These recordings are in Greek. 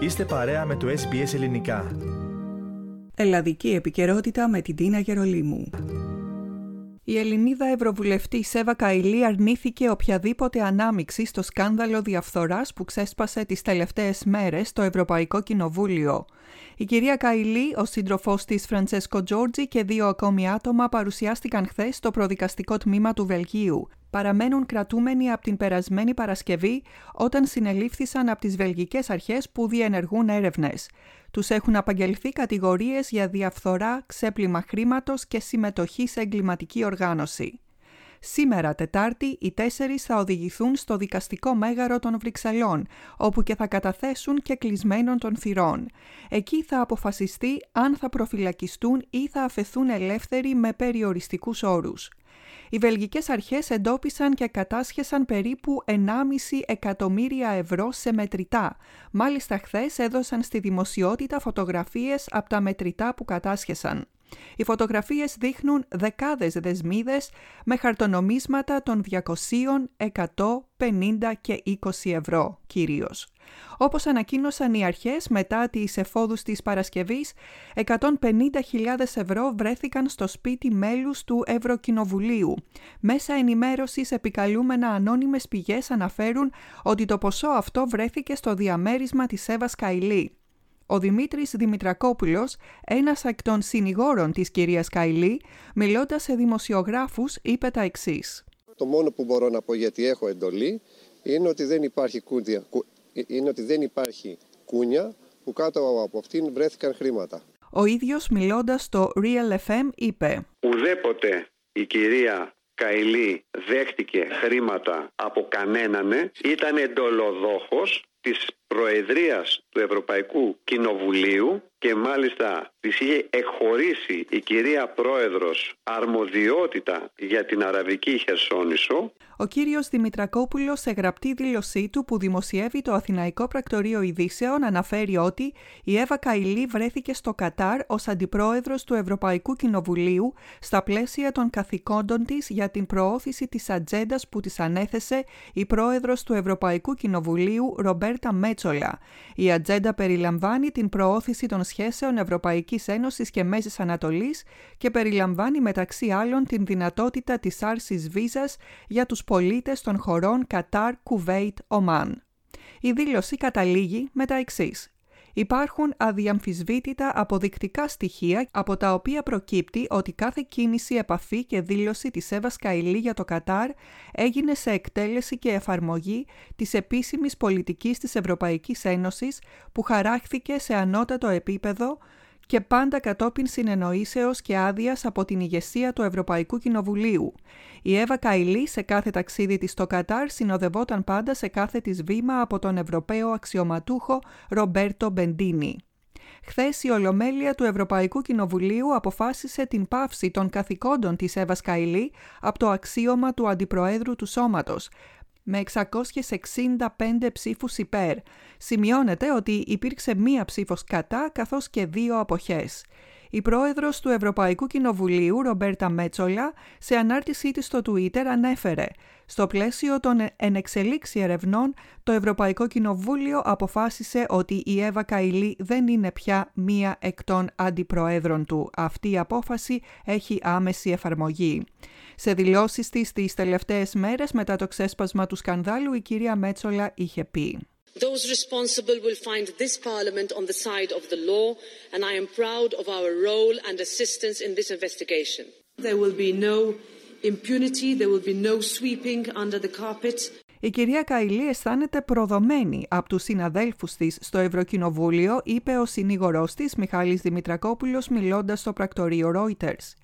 Είστε παρέα με το SBS Ελληνικά. Ελλαδική επικαιρότητα με την Τίνα Γερολίμου. Η Ελληνίδα Ευρωβουλευτή Σέβα Καηλή αρνήθηκε οποιαδήποτε ανάμιξη στο σκάνδαλο διαφθοράς που ξέσπασε τις τελευταίες μέρες στο Ευρωπαϊκό Κοινοβούλιο. Η κυρία Καηλή, ο σύντροφό της Φραντσέσκο Τζόρτζι και δύο ακόμη άτομα παρουσιάστηκαν χθες στο προδικαστικό τμήμα του Βελγίου. Παραμένουν κρατούμενοι από την περασμένη Παρασκευή όταν συνελήφθησαν από τις βελγικές αρχές που διενεργούν έρευνες. Τους έχουν απαγγελθεί κατηγορίες για διαφθορά, ξέπλυμα χρήματος και συμμετοχή σε εγκληματική οργάνωση. Σήμερα, Τετάρτη, οι τέσσερις θα οδηγηθούν στο δικαστικό μέγαρο των Βρυξελών, όπου και θα καταθέσουν και κλεισμένων των θυρών. Εκεί θα αποφασιστεί αν θα προφυλακιστούν ή θα αφαιθούν ελεύθεροι με περιοριστικούς όρους. Οι βελγικές αρχές εντόπισαν και κατάσχεσαν περίπου 1,5 εκατομμύρια ευρώ σε μετρητά. Μάλιστα χθες έδωσαν στη δημοσιότητα φωτογραφίες από τα μετρητά που κατάσχεσαν. Οι φωτογραφίες δείχνουν δεκάδες δεσμίδες με χαρτονομίσματα των 200, 100, 50 και 20 ευρώ κυρίως. Όπως ανακοίνωσαν οι αρχές μετά τις εφόδους της Παρασκευής, 150.000 ευρώ βρέθηκαν στο σπίτι μέλους του Ευρωκοινοβουλίου. Μέσα ενημέρωσης επικαλούμενα ανώνυμες πηγές αναφέρουν ότι το ποσό αυτό βρέθηκε στο διαμέρισμα της Εύας Καηλή. Ο Δημήτρης Δημητρακόπουλος, ένας εκ των συνηγόρων της κυρίας Καηλή, μιλώντας σε δημοσιογράφους, είπε τα εξής. Το μόνο που μπορώ να πω γιατί έχω εντολή είναι ότι δεν υπάρχει, κούνια, είναι ότι δεν υπάρχει κούνια που κάτω από αυτήν βρέθηκαν χρήματα. Ο ίδιος μιλώντας στο Real FM είπε «Ουδέποτε η κυρία Καηλή δέχτηκε χρήματα από κανέναν, ήταν εντολοδόχος της Προεδρίας του Ευρωπαϊκού Κοινοβουλίου και μάλιστα της είχε εκχωρήσει η κυρία Πρόεδρος αρμοδιότητα για την Αραβική Χερσόνησο. Ο κύριος Δημητρακόπουλος σε γραπτή δήλωσή του που δημοσιεύει το Αθηναϊκό Πρακτορείο Ειδήσεων αναφέρει ότι η Εύα Καηλή βρέθηκε στο Κατάρ ως αντιπρόεδρος του Ευρωπαϊκού Κοινοβουλίου στα πλαίσια των καθηκόντων της για την προώθηση της ατζέντας που της ανέθεσε η πρόεδρος του Ευρωπαϊκού Κοινοβουλίου Ρομπέρτα Μέτσολα. Η ατζέντα περιλαμβάνει την προώθηση των σχέσεων Ευρωπαϊκής Ένωσης και Μέσης Ανατολής και περιλαμβάνει μεταξύ άλλων την δυνατότητα της άρσης βίζας για τους πολίτες των χωρών Κατάρ, Κουβέιτ, Ομάν. Η δήλωση καταλήγει με τα εξής. Υπάρχουν αδιαμφισβήτητα αποδεικτικά στοιχεία από τα οποία προκύπτει ότι κάθε κίνηση, επαφή και δήλωση της Εύα Καηλή για το Κατάρ έγινε σε εκτέλεση και εφαρμογή της επίσημης πολιτικής της Ευρωπαϊκής Ένωσης που χαράχθηκε σε ανώτατο επίπεδο και πάντα κατόπιν συνεννοήσεως και άδειας από την ηγεσία του Ευρωπαϊκού Κοινοβουλίου. Η Εύα Καηλή σε κάθε ταξίδι της στο Κατάρ συνοδευόταν πάντα σε κάθε της βήμα από τον Ευρωπαίο αξιωματούχο Ρομπέρτο Μπεντίνι. Χθες η Ολομέλεια του Ευρωπαϊκού Κοινοβουλίου αποφάσισε την πάυση των καθηκόντων της Εύας Καηλή από το αξίωμα του Αντιπροέδρου του Σώματος, με 665 ψήφους υπέρ. Σημειώνεται ότι υπήρξε μία ψήφος κατά καθώς και δύο αποχές. Η πρόεδρος του Ευρωπαϊκού Κοινοβουλίου, Ρομπέρτα Μέτσολα, σε ανάρτησή της στο Twitter ανέφερε «Στο πλαίσιο των ενεξελίξη ερευνών, το Ευρωπαϊκό Κοινοβούλιο αποφάσισε ότι η Εύα Καηλή δεν είναι πια μία εκ των αντιπροέδρων του. Αυτή η απόφαση έχει άμεση εφαρμογή». Σε δηλώσεις της τις τελευταίες μέρες μετά το ξέσπασμα του σκανδάλου, η κυρία Μέτσολα είχε πει Those responsible will find this Parliament on the side of the law, and I am proud of our role and assistance in this investigation. There will be no impunity, there will be no sweeping under the carpet. Η κυρία Καηλή αισθάνεται προδομένη από τους συναδέλφους της στο Ευρωκοινοβούλιο, είπε ο συνήγορός της Μιχάλης Δημητρακόπουλος μιλώντας στο πρακτορείο Reuters.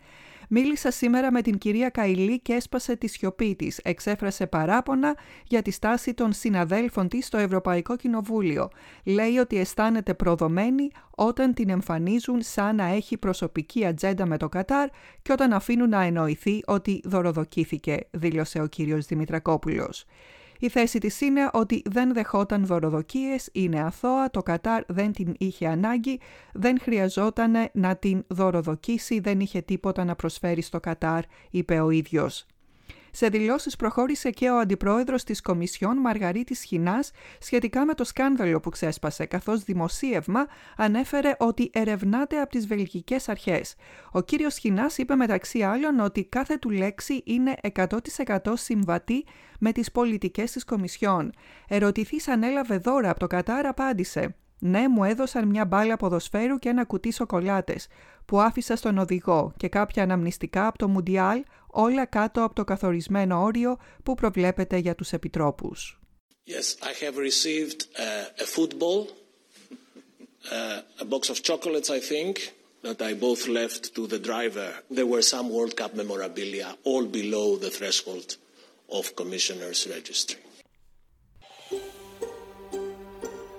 Μίλησα σήμερα με την κυρία Καηλή και έσπασε τη σιωπή της. Εξέφρασε παράπονα για τη στάση των συναδέλφων της στο Ευρωπαϊκό Κοινοβούλιο. Λέει ότι αισθάνεται προδομένη όταν την εμφανίζουν σαν να έχει προσωπική ατζέντα με το Κατάρ και όταν αφήνουν να εννοηθεί ότι δωροδοκήθηκε, δήλωσε ο κύριος Δημητρακόπουλος. Η θέση της είναι ότι δεν δεχόταν δωροδοκίες, είναι αθώα, το Κατάρ δεν την είχε ανάγκη, δεν χρειαζόταν να την δωροδοκίσει, δεν είχε τίποτα να προσφέρει στο Κατάρ, είπε ο ίδιος. Σε δηλώσεις προχώρησε και ο αντιπρόεδρος της Κομισιόν Μαργαρίτης Χινάς σχετικά με το σκάνδαλο που ξέσπασε, καθώς δημοσίευμα ανέφερε ότι ερευνάται από τις βελγικές αρχές. Ο κύριος Χινάς είπε μεταξύ άλλων ότι κάθε του λέξη είναι 100% συμβατή με τις πολιτικές της Κομισιόν. Ερωτηθής αν έλαβε δώρα από το Κατάρ απάντησε «Ναι, μου έδωσαν μια μπάλα ποδοσφαίρου και ένα κουτί σοκολάτες που άφησα στον οδηγό και κάποια αναμνηστικά από το Μουντιάλ, όλα κάτω από το καθορισμένο όριο που προβλέπεται για τους επιτρόπους». Yes, I have received uh, a football, uh, a box of chocolates, I think, that I both left to the driver. There were some World Cup memorabilia, all below the threshold of Commissioner's Registry.